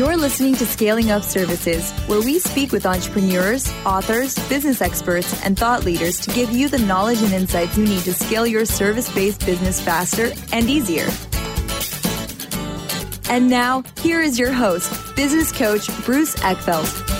You're listening to Scaling Up Services, where we speak with entrepreneurs, authors, business experts, and thought leaders to give you the knowledge and insights you need to scale your service based business faster and easier. And now, here is your host, business coach Bruce Eckfeldt.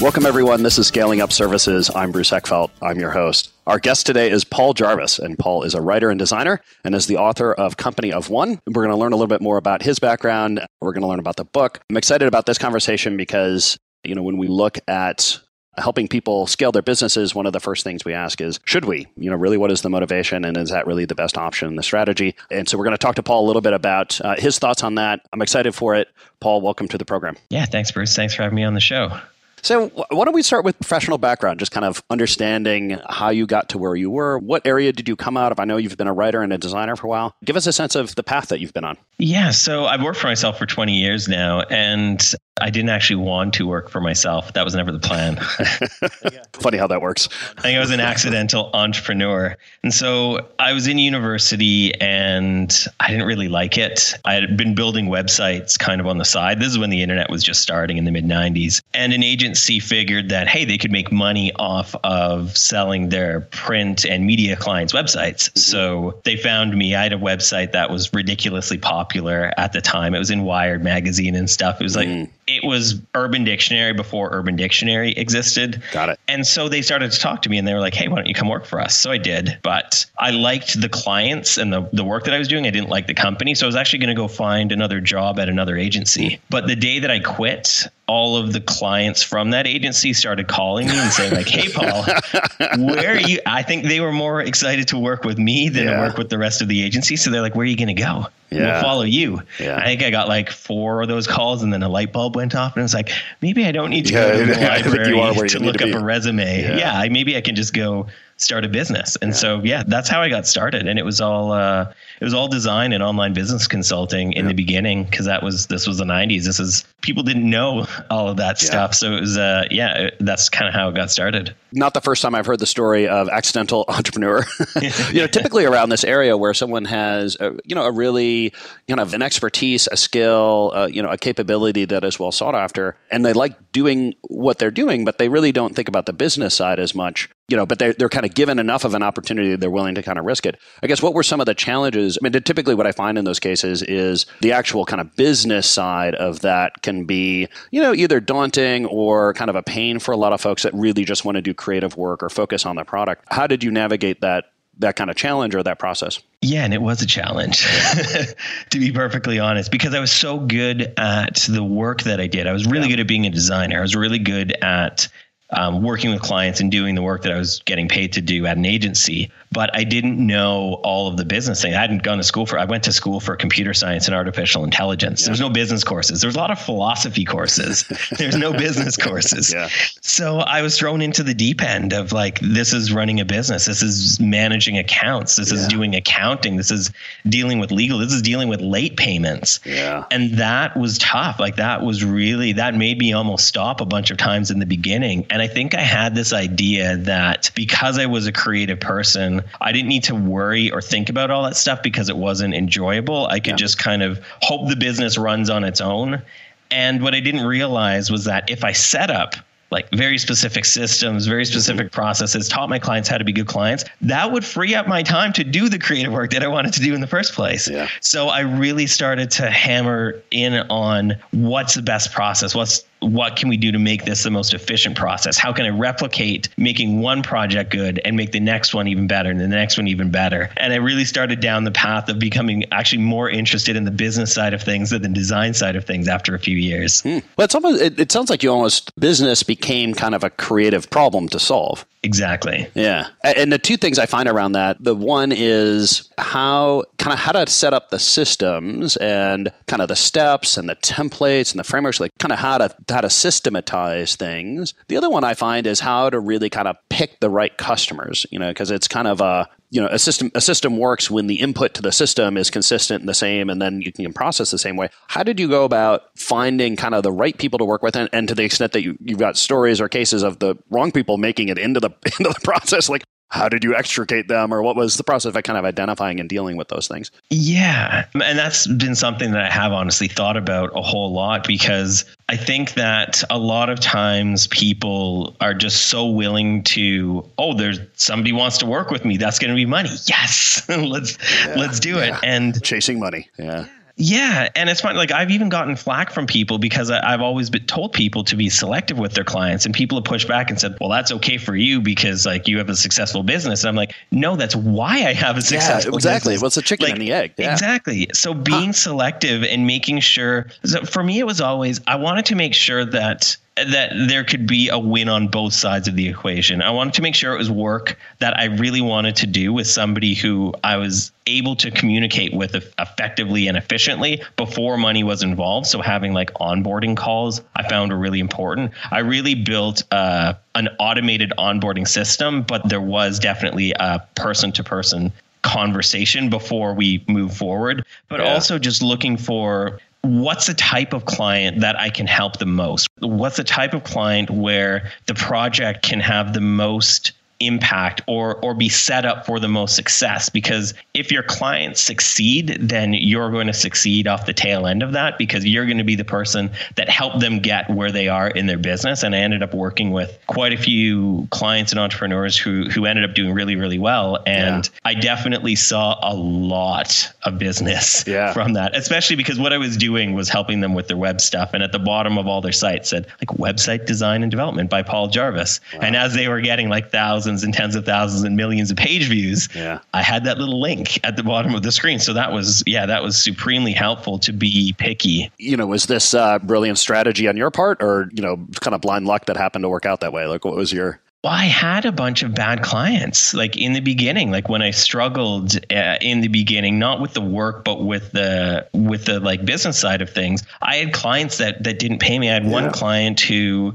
Welcome, everyone. This is Scaling Up Services. I'm Bruce Eckfeldt. I'm your host. Our guest today is Paul Jarvis, and Paul is a writer and designer and is the author of Company of One. We're going to learn a little bit more about his background. We're going to learn about the book. I'm excited about this conversation because, you know, when we look at helping people scale their businesses, one of the first things we ask is, should we? You know, really, what is the motivation and is that really the best option, the strategy? And so we're going to talk to Paul a little bit about uh, his thoughts on that. I'm excited for it. Paul, welcome to the program. Yeah, thanks, Bruce. Thanks for having me on the show. So, why don't we start with professional background, just kind of understanding how you got to where you were. What area did you come out of? I know you've been a writer and a designer for a while. Give us a sense of the path that you've been on. Yeah, so I've worked for myself for 20 years now, and I didn't actually want to work for myself. That was never the plan. Funny how that works. I think I was an accidental entrepreneur. And so I was in university and I didn't really like it. I had been building websites kind of on the side. This is when the internet was just starting in the mid 90s. And an agency figured that, hey, they could make money off of selling their print and media clients' websites. Mm-hmm. So they found me. I had a website that was ridiculously popular at the time. It was in Wired magazine and stuff. It was like, mm it was Urban Dictionary before Urban Dictionary existed. Got it. And so they started to talk to me and they were like, hey, why don't you come work for us? So I did. But I liked the clients and the, the work that I was doing. I didn't like the company. So I was actually going to go find another job at another agency. But the day that I quit, all of the clients from that agency started calling me and saying like hey paul where are you i think they were more excited to work with me than yeah. to work with the rest of the agency so they're like where are you going to go yeah. we'll follow you yeah. i think i got like four of those calls and then a light bulb went off and i was like maybe i don't need to go to the library to look up a resume yeah. maybe i can just go start a business. And yeah. so, yeah, that's how I got started. And it was all, uh, it was all design and online business consulting in yeah. the beginning. Cause that was, this was the nineties. This is, people didn't know all of that yeah. stuff. So it was, uh, yeah, that's kind of how it got started. Not the first time I've heard the story of accidental entrepreneur. you know, typically around this area where someone has, a, you know, a really, you know, an expertise, a skill, uh, you know, a capability that is well sought after, and they like doing what they're doing, but they really don't think about the business side as much you know, but they're, they're kind of given enough of an opportunity, they're willing to kind of risk it. I guess what were some of the challenges? I mean, typically what I find in those cases is the actual kind of business side of that can be, you know, either daunting or kind of a pain for a lot of folks that really just want to do creative work or focus on the product. How did you navigate that that kind of challenge or that process? Yeah, and it was a challenge, to be perfectly honest, because I was so good at the work that I did. I was really yeah. good at being a designer. I was really good at um, working with clients and doing the work that I was getting paid to do at an agency but I didn't know all of the business thing. I hadn't gone to school for. I went to school for computer science and artificial intelligence. Yeah. There was no business courses. There was a lot of philosophy courses. There's no business courses. Yeah. So I was thrown into the deep end of like this is running a business. This is managing accounts. This yeah. is doing accounting. This is dealing with legal. This is dealing with late payments. Yeah. And that was tough. Like that was really that made me almost stop a bunch of times in the beginning. And I think I had this idea that because I was a creative person I didn't need to worry or think about all that stuff because it wasn't enjoyable. I could yeah. just kind of hope the business runs on its own. And what I didn't realize was that if I set up like very specific systems, very specific mm-hmm. processes, taught my clients how to be good clients, that would free up my time to do the creative work that I wanted to do in the first place. Yeah. So I really started to hammer in on what's the best process, what's what can we do to make this the most efficient process? How can I replicate making one project good and make the next one even better and the next one even better? And I really started down the path of becoming actually more interested in the business side of things than the design side of things after a few years. Hmm. Well, it's almost, it, it sounds like you almost business became kind of a creative problem to solve. Exactly. Yeah. And the two things I find around that, the one is how kind of how to set up the systems and kind of the steps and the templates and the frameworks, like kind of how to how to systematize things. The other one I find is how to really kind of pick the right customers, you know, because it's kind of a you know a system a system works when the input to the system is consistent and the same and then you can process the same way how did you go about finding kind of the right people to work with and, and to the extent that you, you've got stories or cases of the wrong people making it into the into the process like how did you extricate them or what was the process of kind of identifying and dealing with those things? Yeah. And that's been something that I have honestly thought about a whole lot because I think that a lot of times people are just so willing to, oh, there's somebody wants to work with me. That's going to be money. Yes. let's yeah, let's do yeah. it. And chasing money. Yeah. Yeah, and it's fun. Like I've even gotten flack from people because I, have always been told people to be selective with their clients, and people have pushed back and said, "Well, that's okay for you because like you have a successful business." And I'm like, "No, that's why I have a successful yeah, exactly. Business. What's the chicken like, and the egg? Yeah. Exactly. So being huh. selective and making sure. So for me, it was always I wanted to make sure that that there could be a win on both sides of the equation. I wanted to make sure it was work that I really wanted to do with somebody who I was able to communicate with effectively and efficiently before money was involved. So having like onboarding calls, I found were really important. I really built uh, an automated onboarding system, but there was definitely a person to person conversation before we move forward, but yeah. also just looking for what's the type of client that I can help the most? What's the type of client where the project can have the most impact or or be set up for the most success because if your clients succeed then you're going to succeed off the tail end of that because you're going to be the person that helped them get where they are in their business and I ended up working with quite a few clients and entrepreneurs who who ended up doing really really well and yeah. I definitely saw a lot of business yeah. from that especially because what I was doing was helping them with their web stuff and at the bottom of all their sites said like website design and development by Paul Jarvis wow. and as they were getting like thousands thousands and tens of thousands and millions of page views, yeah. I had that little link at the bottom of the screen. So that was, yeah, that was supremely helpful to be picky. You know, was this uh, brilliant strategy on your part or, you know, kind of blind luck that happened to work out that way? Like, what was your. Well, I had a bunch of bad clients, like in the beginning, like when I struggled uh, in the beginning, not with the work, but with the with the like business side of things. I had clients that that didn't pay me. I had yeah. one client who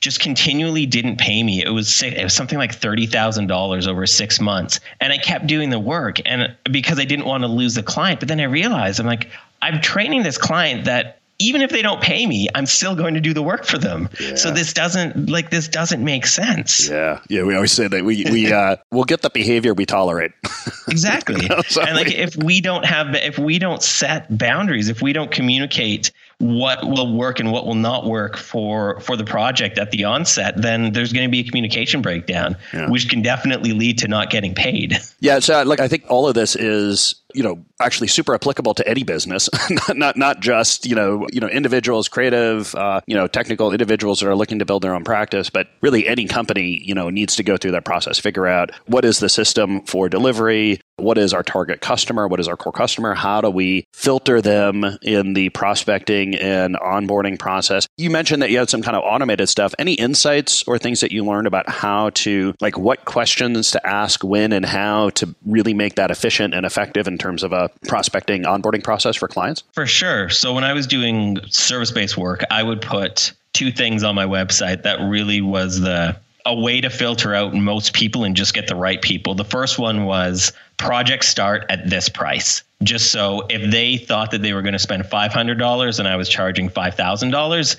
just continually didn't pay me. It was it was something like thirty thousand dollars over six months, and I kept doing the work, and because I didn't want to lose the client. But then I realized I'm like I'm training this client that even if they don't pay me, I'm still going to do the work for them. Yeah. So this doesn't like this doesn't make sense. Yeah, yeah. We always say that we we uh, we'll get the behavior we tolerate. exactly. and like if we don't have if we don't set boundaries, if we don't communicate what will work and what will not work for for the project at the onset, then there's going to be a communication breakdown, yeah. which can definitely lead to not getting paid. Yeah, so like I think all of this is you know actually super applicable to any business not, not not just you know you know individuals creative uh, you know technical individuals that are looking to build their own practice but really any company you know needs to go through that process figure out what is the system for delivery what is our target customer? What is our core customer? How do we filter them in the prospecting and onboarding process? You mentioned that you had some kind of automated stuff. Any insights or things that you learned about how to, like, what questions to ask when and how to really make that efficient and effective in terms of a prospecting onboarding process for clients? For sure. So when I was doing service based work, I would put two things on my website that really was the a way to filter out most people and just get the right people. The first one was projects start at this price. Just so if they thought that they were going to spend $500 and I was charging $5,000,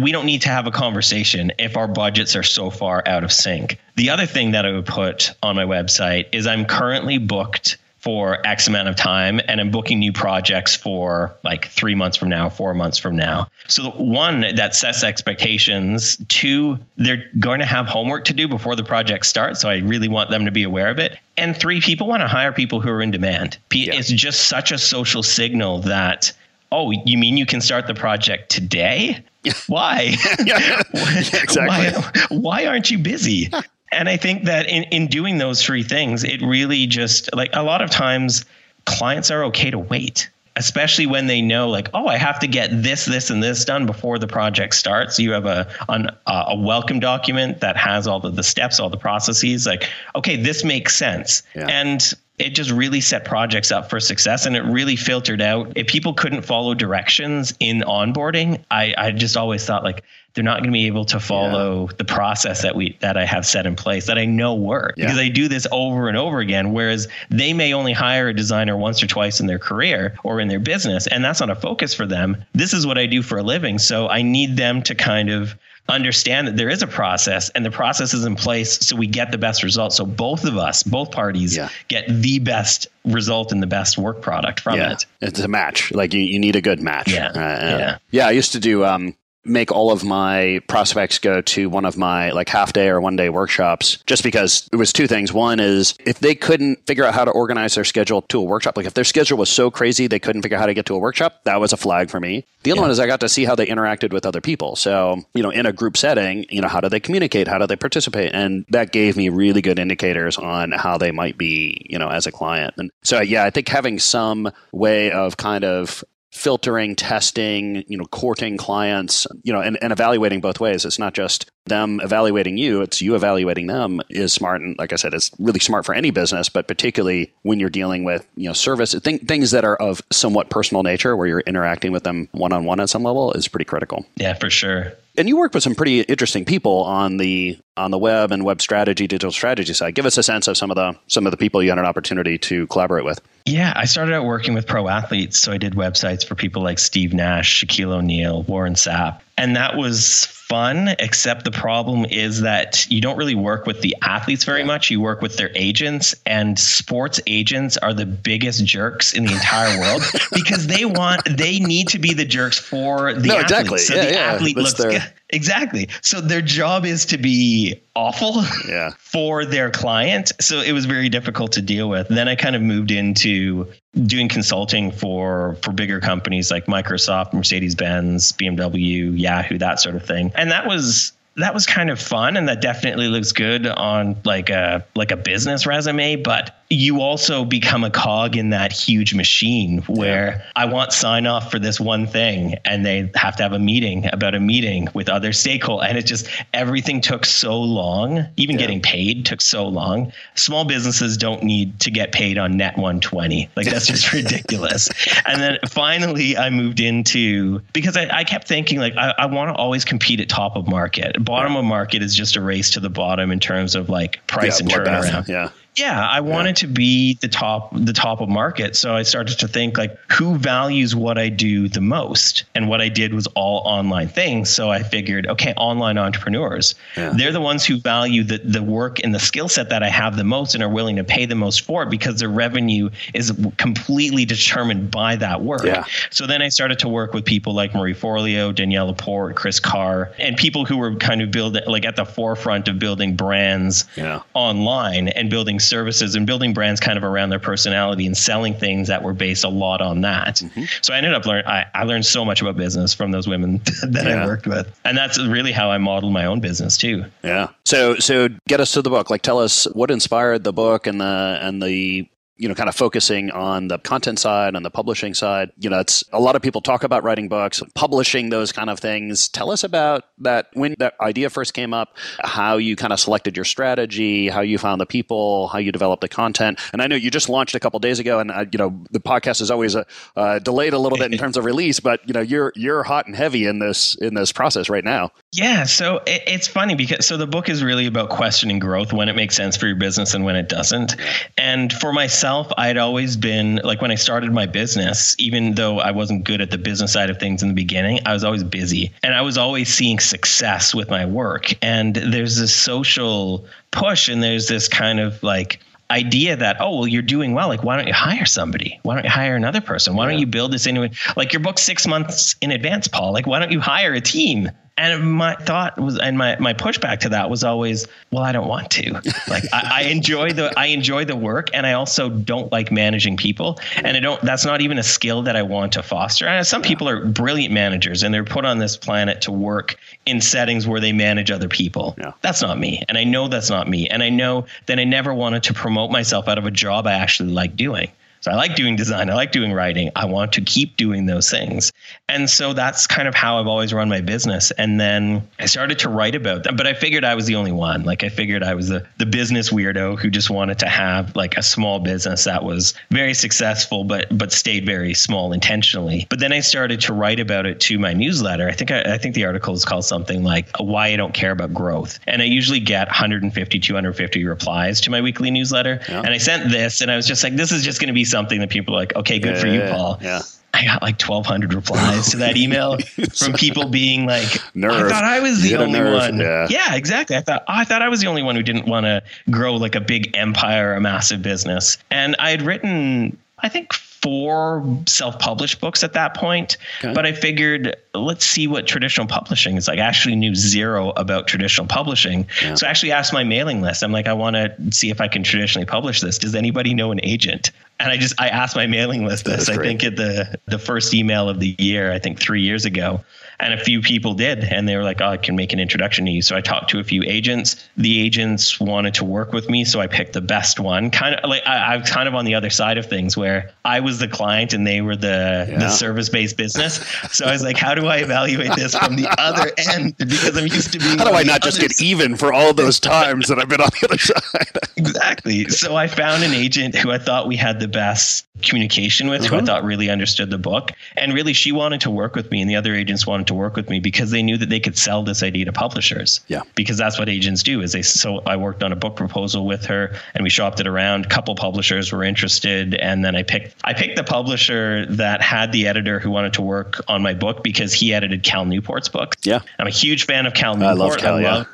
we don't need to have a conversation if our budgets are so far out of sync. The other thing that I would put on my website is I'm currently booked for X amount of time and I'm booking new projects for like three months from now, four months from now. So, one, that sets expectations. Two, they're going to have homework to do before the project starts. So, I really want them to be aware of it. And three, people want to hire people who are in demand. Yeah. It's just such a social signal that, oh, you mean you can start the project today? Why? yeah, exactly. why, why aren't you busy? and I think that in, in doing those three things, it really just like a lot of times clients are okay to wait, especially when they know like, oh, I have to get this, this, and this done before the project starts. You have a an, a welcome document that has all the, the steps, all the processes. Like, okay, this makes sense, yeah. and it just really set projects up for success and it really filtered out if people couldn't follow directions in onboarding i, I just always thought like they're not going to be able to follow yeah. the process that we that I have set in place that I know work yeah. because I do this over and over again. Whereas they may only hire a designer once or twice in their career or in their business, and that's not a focus for them. This is what I do for a living, so I need them to kind of understand that there is a process and the process is in place so we get the best results. So both of us, both parties Yeah. get the best result and the best work product from yeah, it. it's a match. Like you, you need a good match. Yeah, Uh, yeah. yeah. I used to do um, make all of my prospects go to one of my like half day or one day workshops, just because it was two things. One is if they couldn't figure out how to organize their schedule to a workshop, like if their schedule was so crazy they couldn't figure out how to get to a workshop, that was a flag for me. The other one is I got to see how they interacted with other people. So you know, in a group setting, you know, how do they communicate? How do they participate? And that gave me really good indicators on how they might be, you know, as a client. And so yeah, I think having some way of kind of filtering, testing, you know, courting clients, you know, and, and evaluating both ways. It's not just them evaluating you, it's you evaluating them is smart. And like I said, it's really smart for any business, but particularly when you're dealing with, you know, service, th- things that are of somewhat personal nature where you're interacting with them one on one at some level is pretty critical. Yeah, for sure. And you work with some pretty interesting people on the on the web and web strategy, digital strategy side. Give us a sense of some of the some of the people you had an opportunity to collaborate with. Yeah, I started out working with pro athletes. So I did websites for people like Steve Nash, Shaquille O'Neal, Warren Sapp. And that was fun, except the problem is that you don't really work with the athletes very much. You work with their agents, and sports agents are the biggest jerks in the entire world because they want, they need to be the jerks for the No, athletes. exactly. So Yeah, the yeah. athlete That's looks their- good. Exactly. So their job is to be awful Yeah. for their client. So it was very difficult to deal with. Then I kind of moved into doing consulting for for bigger companies like Microsoft, Mercedes-Benz, BMW, Yahoo, that sort of thing. And that was that was kind of fun and that definitely looks good on like a like a business resume, but you also become a cog in that huge machine where I want sign off for this one thing and they have to have a meeting about a meeting with other stakeholders. And it just, everything took so long. Even getting paid took so long. Small businesses don't need to get paid on net 120. Like that's just ridiculous. And then finally I moved into, because I, I kept thinking like, I, I want to always compete at top of market. Bottom of market is just a race to the bottom in terms of like price and bloodbath. turnaround Yeah. Yeah i wanted to be the top the top of market so i started to think like who values what i do the most and what i did was all online things so i figured okay online entrepreneurs Yeah. they're the ones who value the, the work and the skill set that i have the most and are willing to pay the most for it because their revenue is completely determined by that work Yeah. so then i started to work with people like marie forleo danielle laporte kris carr and people who were kind of building like at the forefront of building brands Yeah. online and building services and building brands kind of around their personality and selling things that were based a lot on that. Mm-hmm. So I ended up learning, I, learned so much about business from those women that Yeah. I worked with. And that's really how I modeled my own business too. Yeah. So so get us to the book. Like tell us what inspired the book and the and the you know kind of focusing on the content side and the publishing side. You know, it's a lot of people talk about writing books, publishing those kind of things. Tell us about that when that idea first came up, how you kind of selected your strategy, how you found the people, how you developed the content. And I know you just launched a couple days ago and uh, you know the podcast is always a, uh, delayed a little bit in terms of release, but you know you're you're hot and heavy in this in this process right now. Yeah, so it, it's funny because so the book is really about questioning growth when it makes sense for your business and when it doesn't. And for myself, I'd always been like when I started my business, even though I wasn't good at the business side of things in the beginning, I was always busy and I was always seeing success with my work. And there's this social push and there's this kind of like idea that oh well you're doing well. Like why don't you hire somebody? Why don't you hire another person? Why don't you build this into it? Like your book six months in advance paul. Like why don't you hire a team? And my thought was and my, my pushback to that was always well i don't want to. Like I, I enjoy the i enjoy the work and i also don't like managing people. And i don't that's not even a skill that i want to foster. And some people are brilliant managers and they're put on this planet to work in settings where they manage other people. Yeah. that's not me. And i know that's not me. And i know that i never wanted to promote myself out of a job i actually like doing so I like doing design. I like doing writing. I want to keep doing those things. And so that's kind of how I've always run my business. And then I started to write about them, but I figured I was the only one. Like I figured I was the, the business weirdo who just wanted to have like a small business that was very successful, but but stayed very small intentionally. But then I started to write about it to my newsletter. I think I, I think the article is called something like uh, why I don't care about growth. And I usually get 150, 250 replies to my weekly newsletter. And I sent this and I was just like, this is just going to be something that people are like, okay, good for you, Yeah, Paul. Yeah. I got like 1,200 replies to that email from people being like, Nerve. I thought I was the You get a only nerve, one. yeah. exactly. I thought I thought I was the only one who didn't want to grow like a big empire, a massive business. And I had written, I think, four self-published books at that point. Okay. But I figured, let's see what traditional publishing is like. I actually knew zero about traditional publishing, Yeah. so I actually asked my mailing list. I'm like, I want to see if I can traditionally publish this. Does anybody know an agent? And I just I asked my mailing list this. I think at the the first email of the year, I think three years ago, and a few people did, and they were like, "Oh, I can make an introduction to you." So I talked to a few agents. The agents wanted to work with me, so I picked the best one. Kind of like I, was kind of on the other side of things, where I was the client and they were the Yeah. the service based business. So I was like, "How do I evaluate this from the other end?" Because I'm used to being. How do I not just get even for all those times that I've been on the other side? exactly. So I found an agent who I thought we had the best communication with, who I Uh-huh. thought really understood the book. And really, she wanted to work with me, and the other agents wanted to work with me because they knew that they could sell this idea to publishers. Yeah. Because that's what agents do. Is they so I worked on a book proposal with her, and we shopped it around. A couple publishers were interested, and then I picked I picked the publisher that had the editor who wanted to work on my book because he edited Cal Newport's book. Yeah. I'm a huge fan of Cal Newport. I love Cal, yeah.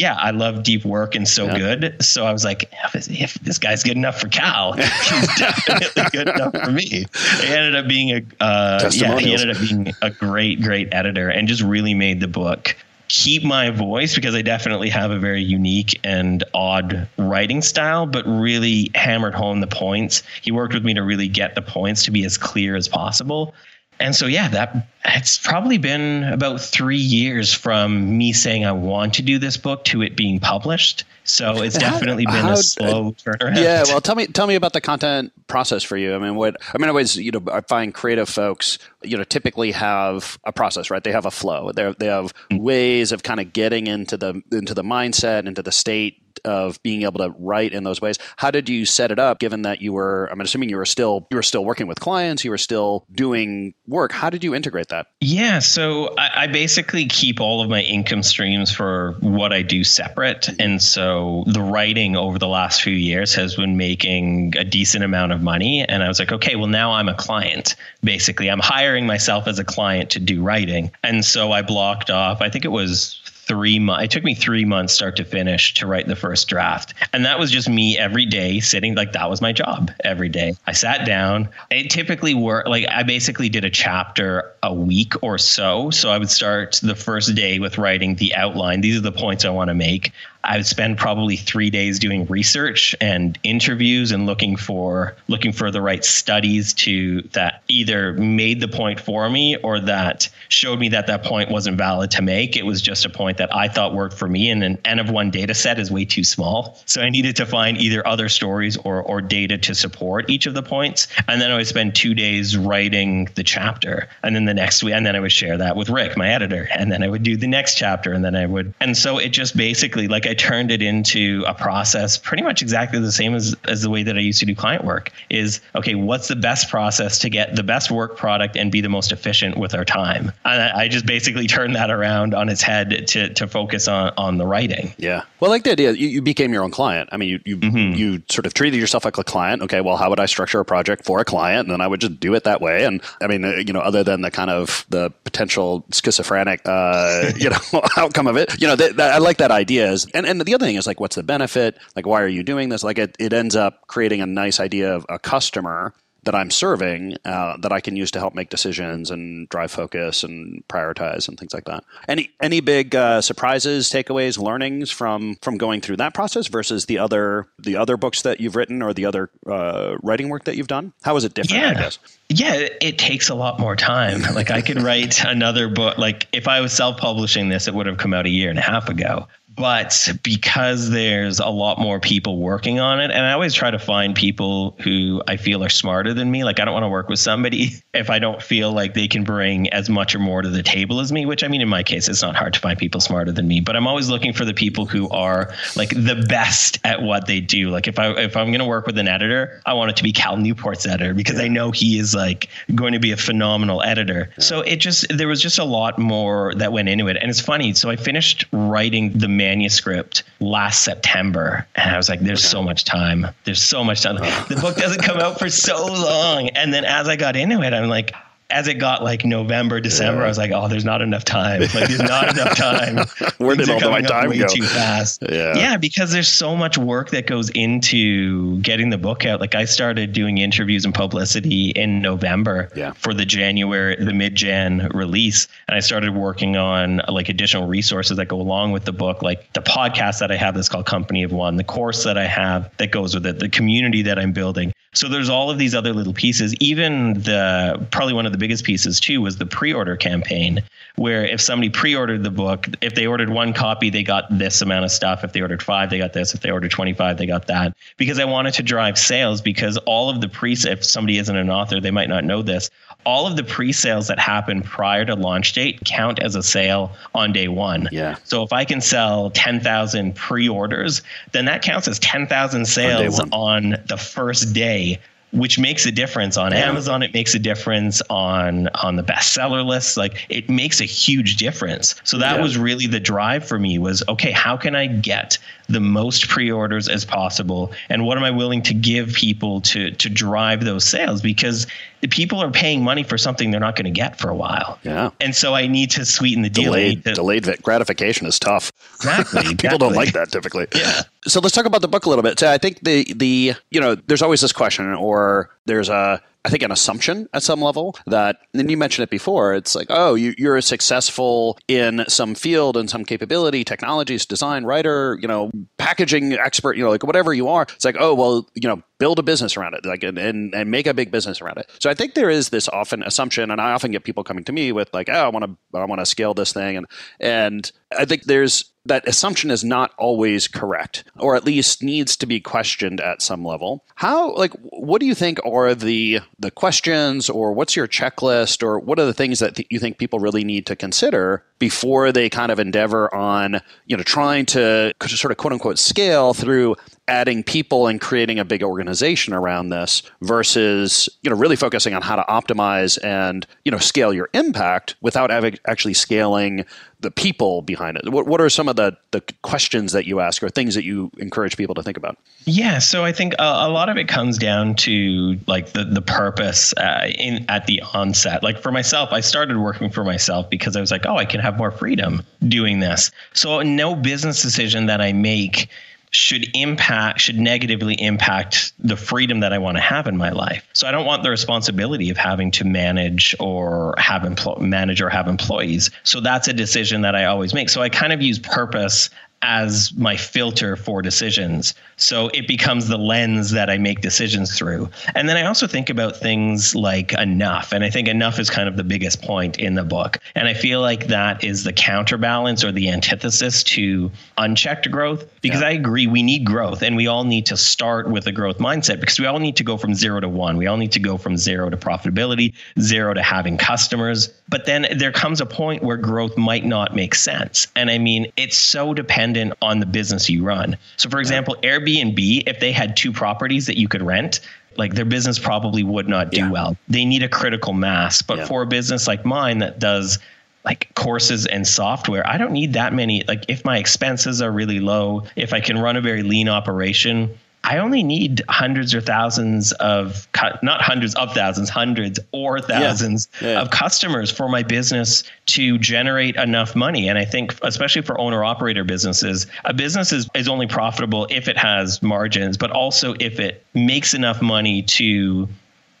Yeah, I love deep work and so Yeah. good. So I was like, if, if this guy's good enough for Cal, he's definitely good enough for me. He ended up being a uh, yeah, he ended up being a great, great editor and just really made the book keep my voice because I definitely have a very unique and odd writing style, but really hammered home the points. He worked with me to really get the points to be as clear as possible. And so, yeah, that it's probably been about three years from me saying I want to do this book to it being published. So it's How- definitely been how- a slow turnaround. Yeah, well, tell me tell me about the content process for you. I mean, what I mean, always you know, I find creative folks you know typically have a process, right? They have a flow. They they have mm-hmm. ways of kind of getting into the into the mindset, into the state of being able to write in those ways. How did you set it up? Given that you were, I'm assuming you were still you were still working with clients, you were still doing work. How did you integrate that? Yeah, so I, I basically keep all of my income streams for what I do separate. Mm-hmm. And so the writing over the last few years has been making a decent amount of money. And I was like, okay, well, now I'm a client. Basically, I'm hiring myself as a client to do writing. And so I blocked off, I think it was three months. It took me three months, start to finish, to write the first draft, and that was just me every day sitting. Like that was my job every day. I sat down. It typically worked. Like I basically did a chapter a week or so. So I would start the first day with writing the outline. These are the points I want to make. I would spend probably three days doing research and interviews and looking for looking for the right studies to that either made the point for me or that showed me that that point wasn't valid to make. It was just a point that I thought worked for me, and an N of one data set is way too small. So I needed to find either other stories or or data to support each of the points. And then I would spend two days writing the chapter, and then the next week, and then I would share that with Rick, my editor, and then I would do the next chapter, and then I would, and so it just basically like I turned it into a process, pretty much exactly the same as as the way that I used to do client work. Is okay, what's the best process to get the best work product and be the most efficient with our time? I, I just basically turned that around on its head to to focus on on the writing. Yeah. Well, like the idea, you, you became your own client. I mean, you you, Mm-hmm. you sort of treated yourself like a client. Okay, well, how would I structure a project for a client? And then I would just do it that way. And I mean, uh, you know, other than the kind of the potential schizophrenic, uh, you know, outcome of it, you know, that, that, I like that idea. Is, and, and the other thing is like, what's the benefit? Like, why are you doing this? Like, it, it ends up creating a nice idea of a customer that I'm serving uh, that I can use to help make decisions and drive focus and prioritize and things like that. Any any big uh, surprises, takeaways, learnings from from going through that process versus the other the other books that you've written or the other uh, writing work that you've done? How is it different? I Yeah. guess. Yeah, it, it takes a lot more time. Like I could write another book. Like if I was self-publishing this, it would have come out a year and a half ago. But because there's a lot more people working on it, and I always try to find people who I feel are smarter than me. Like I don't want to work with somebody if I don't feel like they can bring as much or more to the table as me. Which I mean, in my case, it's not hard to find people smarter than me. But I'm always looking for the people who are like the best at what they do. Like if I if I'm going to work with an editor, I want it to be Cal Newport's editor because I know he is like going to be a phenomenal editor. So it just there was just a lot more that went into it. And it's funny. So I finished writing the manuscript last September, and I was like, "There's so much time. There's so much time. The book doesn't come out for so long." And then as I got into it, I'm like. As it got like November, December, yeah. I was like, oh, there's not enough time. Like there's not enough time. Where did all my time way go? Too fast. Yeah. Yeah, because there's so much work that goes into getting the book out. Like I started doing interviews and publicity in November yeah. for the January, the mid-Jan release, and I started working on like additional resources that go along with the book, like the podcast that I have that's called Company of One, the course that I have that goes with it, the community that I'm building. So there's all of these other little pieces. Even the probably one of the biggest pieces too was the pre-order campaign, where if somebody pre-ordered the book, if they ordered one copy, they got this amount of stuff. If they ordered five, they got this. If they ordered 25, they got that. Because I wanted to drive sales because all of the pre if somebody isn't an author, they might not know this all of the pre-sales that happen prior to launch date count as a sale on day one. Yeah. So if I can sell 10,000 pre-orders, then that counts as 10,000 sales on, on the first day which makes a difference on yeah. Amazon. It makes a difference on on the bestseller list. Like it makes a huge difference. So that yeah. was really the drive for me was okay, how can I get the most pre-orders as possible and what am I willing to give people to to drive those sales because people are paying money for something they're not going to get for a while. Yeah. And so I need to sweeten the deal. Delayed, to, delayed gratification is tough. Exactly. people exactly. don't like that typically. Yeah. So let's talk about the book a little bit. So I think the the you know there's always this question or there's a I think an assumption at some level that, and you mentioned it before, it's like, oh, you, are successful in some field and some capability, technologies, design, writer, you know, packaging expert, you know, like whatever you are. It's like, oh, well, you know, build a business around it, like, and, and, and make a big business around it. So I think there is this often assumption, and I often get people coming to me with like, oh, I want to, I want to scale this thing, and and I think there's that assumption is not always correct or at least needs to be questioned at some level how like what do you think are the the questions or what's your checklist or what are the things that th- you think people really need to consider before they kind of endeavor on you know trying to sort of quote unquote scale through adding people and creating a big organization around this versus you know really focusing on how to optimize and you know scale your impact without actually scaling the people behind it. What, what are some of the, the questions that you ask or things that you encourage people to think about? Yeah so i think a, a lot of it comes down to like the, the purpose uh, in at the onset. Like for myself i started working for myself because i was like oh i can have more freedom doing this. So no business decision that i make should impact should negatively impact the freedom that I want to have in my life. So I don't want the responsibility of having to manage or have empl- manage or have employees. So that's a decision that I always make. So I kind of use purpose as my filter for decisions. So it becomes the lens that I make decisions through. And then I also think about things like enough. And I think enough is kind of the biggest point in the book. And I feel like that is the counterbalance or the antithesis to unchecked growth because yeah. I agree we need growth and we all need to start with a growth mindset because we all need to go from zero to one. We all need to go from zero to profitability, zero to having customers. But then there comes a point where growth might not make sense. And I mean, it's so dependent dependent on the business you run. So, for example, Airbnb, if they had two properties that you could rent, like their business probably would not do yeah. well. They need a critical mass. But yeah. for a business like mine that does like courses and software, I don't need that many. Like if my expenses are really low, if I can run a very lean operation, I only need hundreds or thousands of not hundreds of thousands, hundreds or thousands yeah. Yeah. of customers for my business to generate enough money. And I think, especially for owner operator businesses, a business is, is only profitable if it has margins, but also if it makes enough money to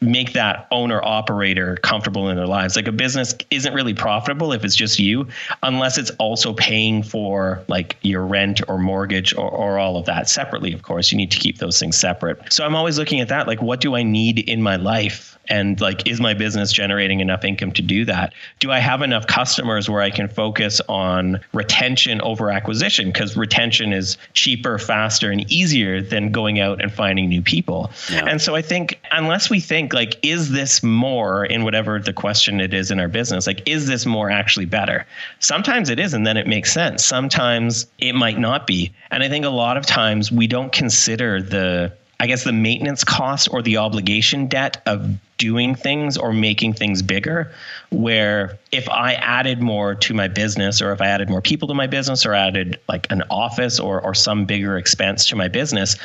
make that owner operator comfortable in their lives. Like a business isn't really profitable if it's just you, unless it's also paying for like your rent or mortgage or, or all of that separately. Of course, you need to keep those things separate. So I'm always looking at that. Like, what do I need in my life and like is my business generating enough income to do that do i have enough customers where i can focus on retention over acquisition because retention is cheaper faster and easier than going out and finding new people yeah. and so i think unless we think like is this more in whatever the question it is in our business like is this more actually better sometimes it is and then it makes sense sometimes it might not be and i think a lot of times we don't consider the I guess the maintenance cost or the obligation debt of doing things or making things bigger. Where if I added more to my business, or if I added more people to my business, or added like an office or or some bigger expense to my business,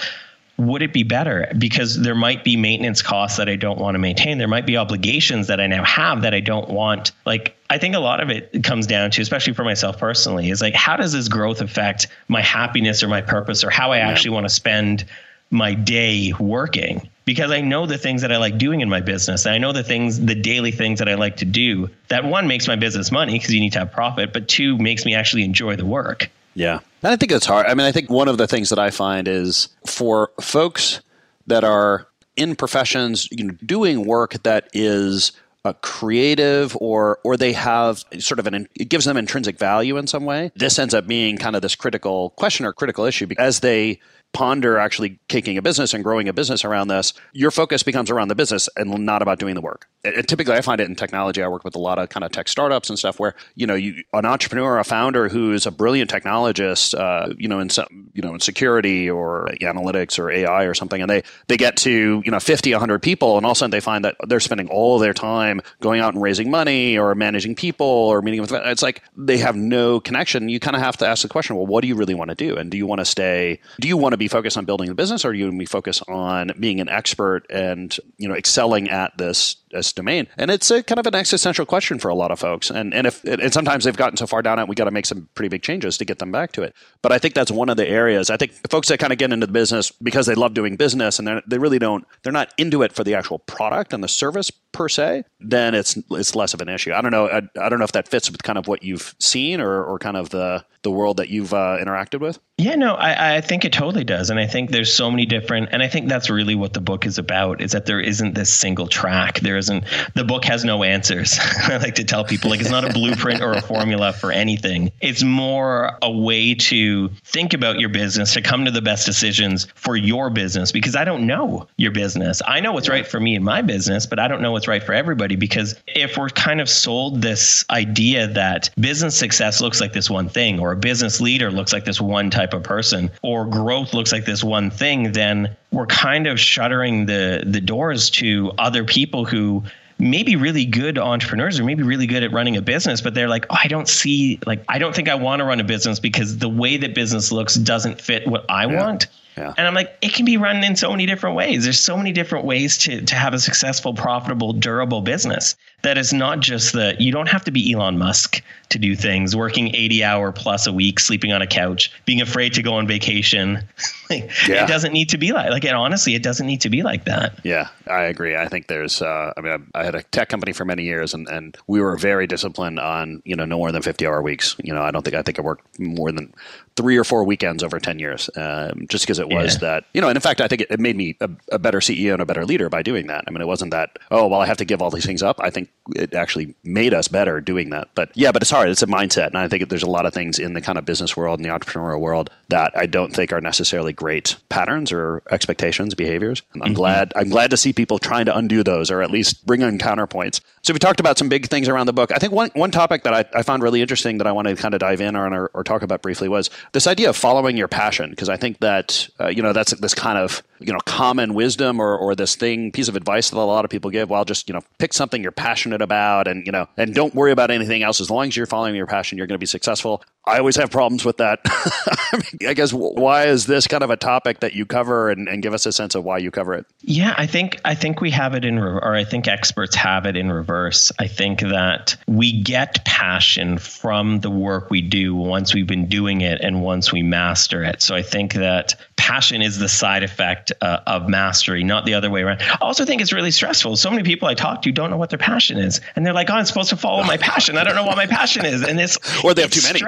would it be better? Because there might be maintenance costs that I don't want to maintain. There might be obligations that I now have that I don't want. Like, I think a lot of it comes down to, especially for myself personally, is like, how does this growth affect my happiness or my purpose or how I actually want to spend my day working? Because I know the things that I like doing in my business. And I know the things, the daily things that I like to do that one makes my business money because you need to have profit, but two makes me actually enjoy the work. Yeah. And I think it's hard. I mean, I think one of the things that I find is for folks that are in professions, you know, doing work that is a creative or or they have sort of an it gives them intrinsic value in some way. This ends up being kind of this critical question or critical issue as they ponder actually taking a business and growing a business around this, your focus becomes around the business and not about doing the work. And typically, I find it in technology. I work with a lot of kind of tech startups and stuff where you know you an entrepreneur, a founder who is a brilliant technologist, uh, you know, in some you know in security or analytics or AI or something, and they they get to you know 50, 100 people, and all of a sudden they find that they're spending all their time going out and raising money or managing people or meeting with. It's like they have no connection. You kind of have to ask the question: Well, what do you really want to do? And do you want to stay? Do you want to be focused on building the business, or do you want to be focused on being an expert and you know excelling at this this domain? And it's a kind of an existential question for a lot of folks. And and if and sometimes they've gotten so far down it, we got to make some pretty big changes to get them back to it. But I think that's one of the areas. I think folks that kind of get into the business because they love doing business and they really don't they're not into it for the actual product and the service per se, then it's it's less of an issue. I don't know. I, I don't know if that fits with kind of what you've seen or, or kind of the the world that you've uh, interacted with. Yeah, no, I, I think it totally does, and I think there's so many different, and I think that's really what the book is about. Is that there isn't this single track. There isn't. The book has no answers. I like to tell people like it's not a blueprint or a formula for anything. It's more a way to think about your business to come to the best decisions for your business because I don't know your business. I know what's right for me in my business, but I don't know what's right for everybody because if we're kind of sold this idea that business success looks like this one thing or a business leader looks like this one type of person or growth looks like this one thing, then we're kind of shuttering the the doors to other people who maybe really good entrepreneurs or maybe really good at running a business, but they're like, oh, I don't see, like, I don't think I want to run a business because the way that business looks doesn't fit what I yeah. want. Yeah. And I'm like, it can be run in so many different ways. There's so many different ways to to have a successful, profitable, durable business. That is not just the you don't have to be Elon Musk to do things, working 80 hour plus a week, sleeping on a couch, being afraid to go on vacation. yeah. It doesn't need to be like like it honestly, it doesn't need to be like that. Yeah, I agree. I think there's uh, I mean I, I, had a tech company for many years and, and we were very disciplined on, you know, no more than 50 hour weeks. You know, I don't think I think I worked more than three or four weekends over 10 years, um, just because it was yeah. that, you know, and in fact, I think it, it made me a, a, better CEO and a better leader by doing that. I mean, it wasn't that, oh, well, I have to give all these things up. I think it actually made us better doing that. But yeah, but it's hard. It's a mindset. And I think there's a lot of things in the kind of business world and the entrepreneurial world that I don't think are necessarily great patterns or expectations, behaviors. And I'm mm-hmm. glad, I'm glad to see people trying to undo those or at least bring in counterpoints. So we talked about some big things around the book. I think one, one topic that I, I found really interesting that I wanted to kind of dive in on or, or talk about briefly was this idea of following your passion, because I think that uh, you know that's this kind of you know common wisdom or, or this thing piece of advice that a lot of people give. Well, just you know pick something you're passionate about, and you know and don't worry about anything else. As long as you're following your passion, you're going to be successful. I always have problems with that. I, mean, I, guess why is this kind of a topic that you cover, and, and, give us a sense of why you cover it? Yeah, I think I think we have it in, or I think experts have it in reverse. I think that we get passion from the work we do once we've been doing it and once we master it. So I think that passion is the side effect uh, of mastery, not the other way around. I also think it's really stressful. So many people I talk to don't know what their passion is, and they're like, "Oh, I'm supposed to follow my passion. I don't know what my passion is," and it's or they have too many.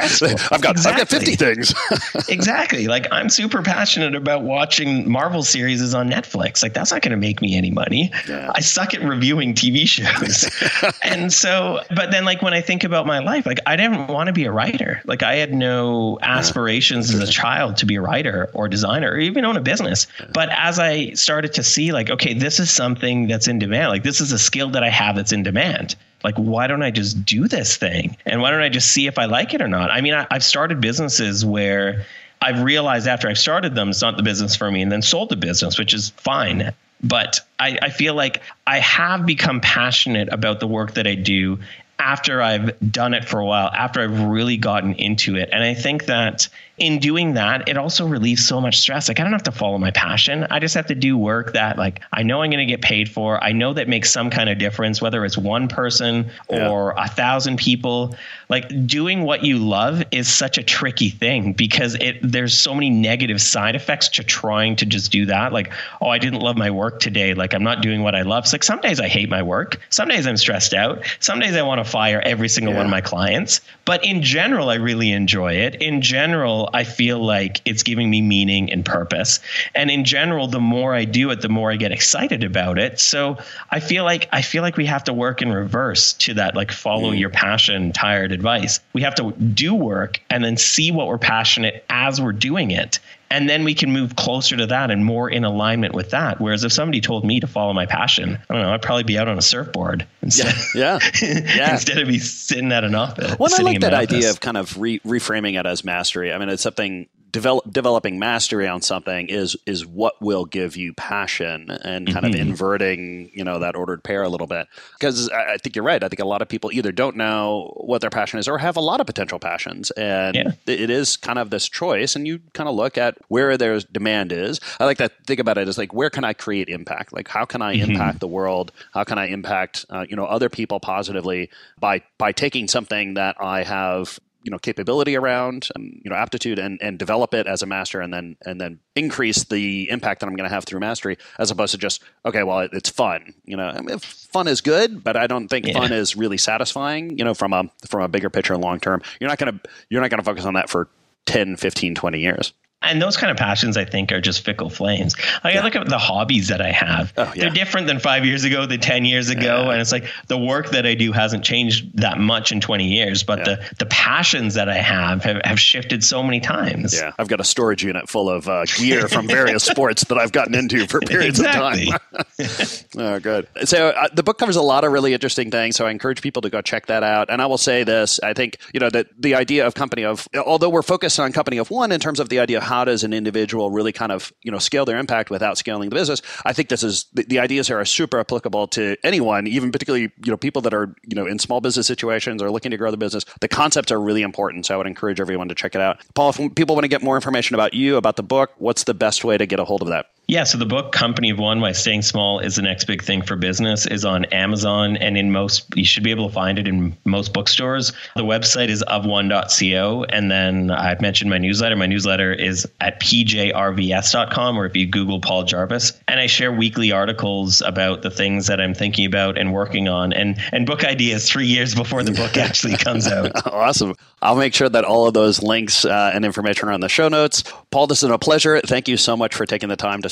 I've got exactly. I've got 50 things. exactly. Like I'm super passionate about watching Marvel series on Netflix. Like that's not going to make me any money. Yeah. I suck at reviewing TV shows. and so, but then like when I think about my life, like I didn't want to be a writer. Like I had no aspirations yeah. as a child to be a writer or designer or even own a business. But as I started to see like, okay, this is something that's in demand. Like this is a skill that I have that's in demand like why don't i just do this thing? And why don't i just see if i like it or not? I mean I, have started businesses where i've realized after i've started them it's not the business for me and then sold the business which is fine. But I, I feel like i have become passionate about the work that i do after I've done it for a while, after I've really gotten into it. And I think that in doing that, it also relieves so much stress. Like I don't have to follow my passion. I just have to do work that like I know I'm going to get paid for. I know that makes some kind of difference, whether it's one person or yeah. a thousand people. Like doing what you love is such a tricky thing because it there's so many negative side effects to trying to just do that. Like, oh, I didn't love my work today. Like I'm not doing what I love. So like some days I hate my work. Some days I'm stressed out. Some days I want to fire every single yeah. one of my clients. But in general, I really enjoy it. In general, I feel like it's giving me meaning and purpose. And in general, the more I do it, the more I get excited about it. So I feel like I feel like we have to work in reverse to that, like follow mm. your passion, tired advice. We have to do work and then see what we're passionate as we're doing it and then we can move closer to that and more in alignment with that. Whereas if somebody told me to follow my passion, I don't know, I'd probably be out on a surfboard instead. Yeah, yeah. yeah. instead of be sitting at an office. Well, I like that idea of kind of re- reframing it as mastery. I mean, it's something develop, developing mastery on something is is what will give you passion and kind mm-hmm. of inverting you know that ordered pair a little bit because I, I, think you're right I think a lot of people either don't know what their passion is or have a lot of potential passions and yeah. it is kind of this choice and you kind of look at where there's demand is I like to think about it as like where can I create impact like how can I mm-hmm. impact the world how can I impact uh, you know other people positively by by taking something that I have you know capability around um, you know aptitude and and develop it as a master and then and then increase the impact that I'm going to have through mastery as opposed to just okay well it, it's fun you know? I mean, fun is good but I don't think yeah. fun is really satisfying you know from a from a bigger picture and long term. You're not going to you're not going to focus on that for 10 15 20 years and those kind of passions, I think, are just fickle flames. Like yeah. I look at the hobbies that I have; oh, yeah. they're different than five years ago, than ten years ago, yeah. and it's like the work that I do hasn't changed that much in twenty years, but the the passions that I have, have, have shifted so many times. Yeah, I've got a storage unit full of uh, gear from various sports that I've gotten into for periods exactly. of time. oh, good. So uh, the book covers a lot of really interesting things. So I encourage people to go check that out. And I will say this: I think you know that the idea of company of, although we're focused on company of one in terms of the idea of how does an individual really kind of you know scale their impact without scaling the business. I think this is the, the ideas here are super applicable to anyone, even particularly you know people that are you know in small business situations or looking to grow the business. The concepts are really important, so I would encourage everyone to check it out. Paul, if people want to get more information about you about the book, what's the best way to get a hold of that? Yeah, so the book Company of One Why Staying Small is the Next Big Thing for Business is on Amazon and in most you should be able to find it in most bookstores. The website is ofone.co and then I've mentioned my newsletter. My newsletter is at pjrvs.com or if you Google Paul Jarvis. And I share weekly articles about the things that I'm thinking about and working on and and book ideas 3 years before the book actually comes out. awesome. I'll make sure that all of those links uh, and information are on the show notes. Paul, this is a pleasure. Thank you so much for taking the time to